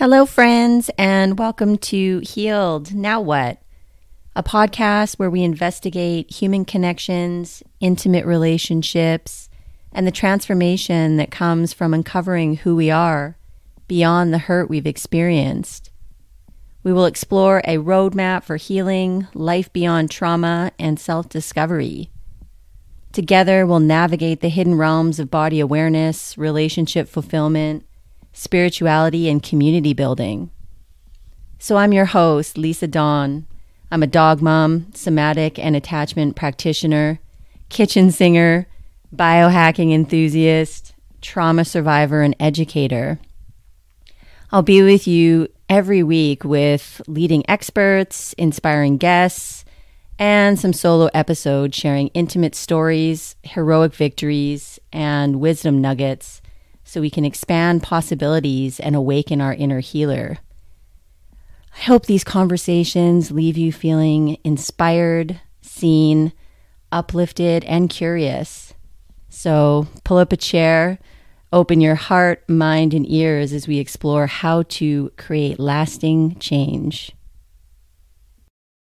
Hello, friends, and welcome to Healed. Now What? A podcast where we investigate human connections, intimate relationships, and the transformation that comes from uncovering who we are beyond the hurt we've experienced. We will explore a roadmap for healing, life beyond trauma, and self discovery. Together, we'll navigate the hidden realms of body awareness, relationship fulfillment, spirituality, and community building. So, I'm your host, Lisa Dawn. I'm a dog mom, somatic and attachment practitioner, kitchen singer, biohacking enthusiast, trauma survivor, and educator. I'll be with you every week with leading experts, inspiring guests, and some solo episodes sharing intimate stories, heroic victories, and wisdom nuggets so we can expand possibilities and awaken our inner healer. I hope these conversations leave you feeling inspired, seen, uplifted, and curious. So pull up a chair, open your heart, mind, and ears as we explore how to create lasting change.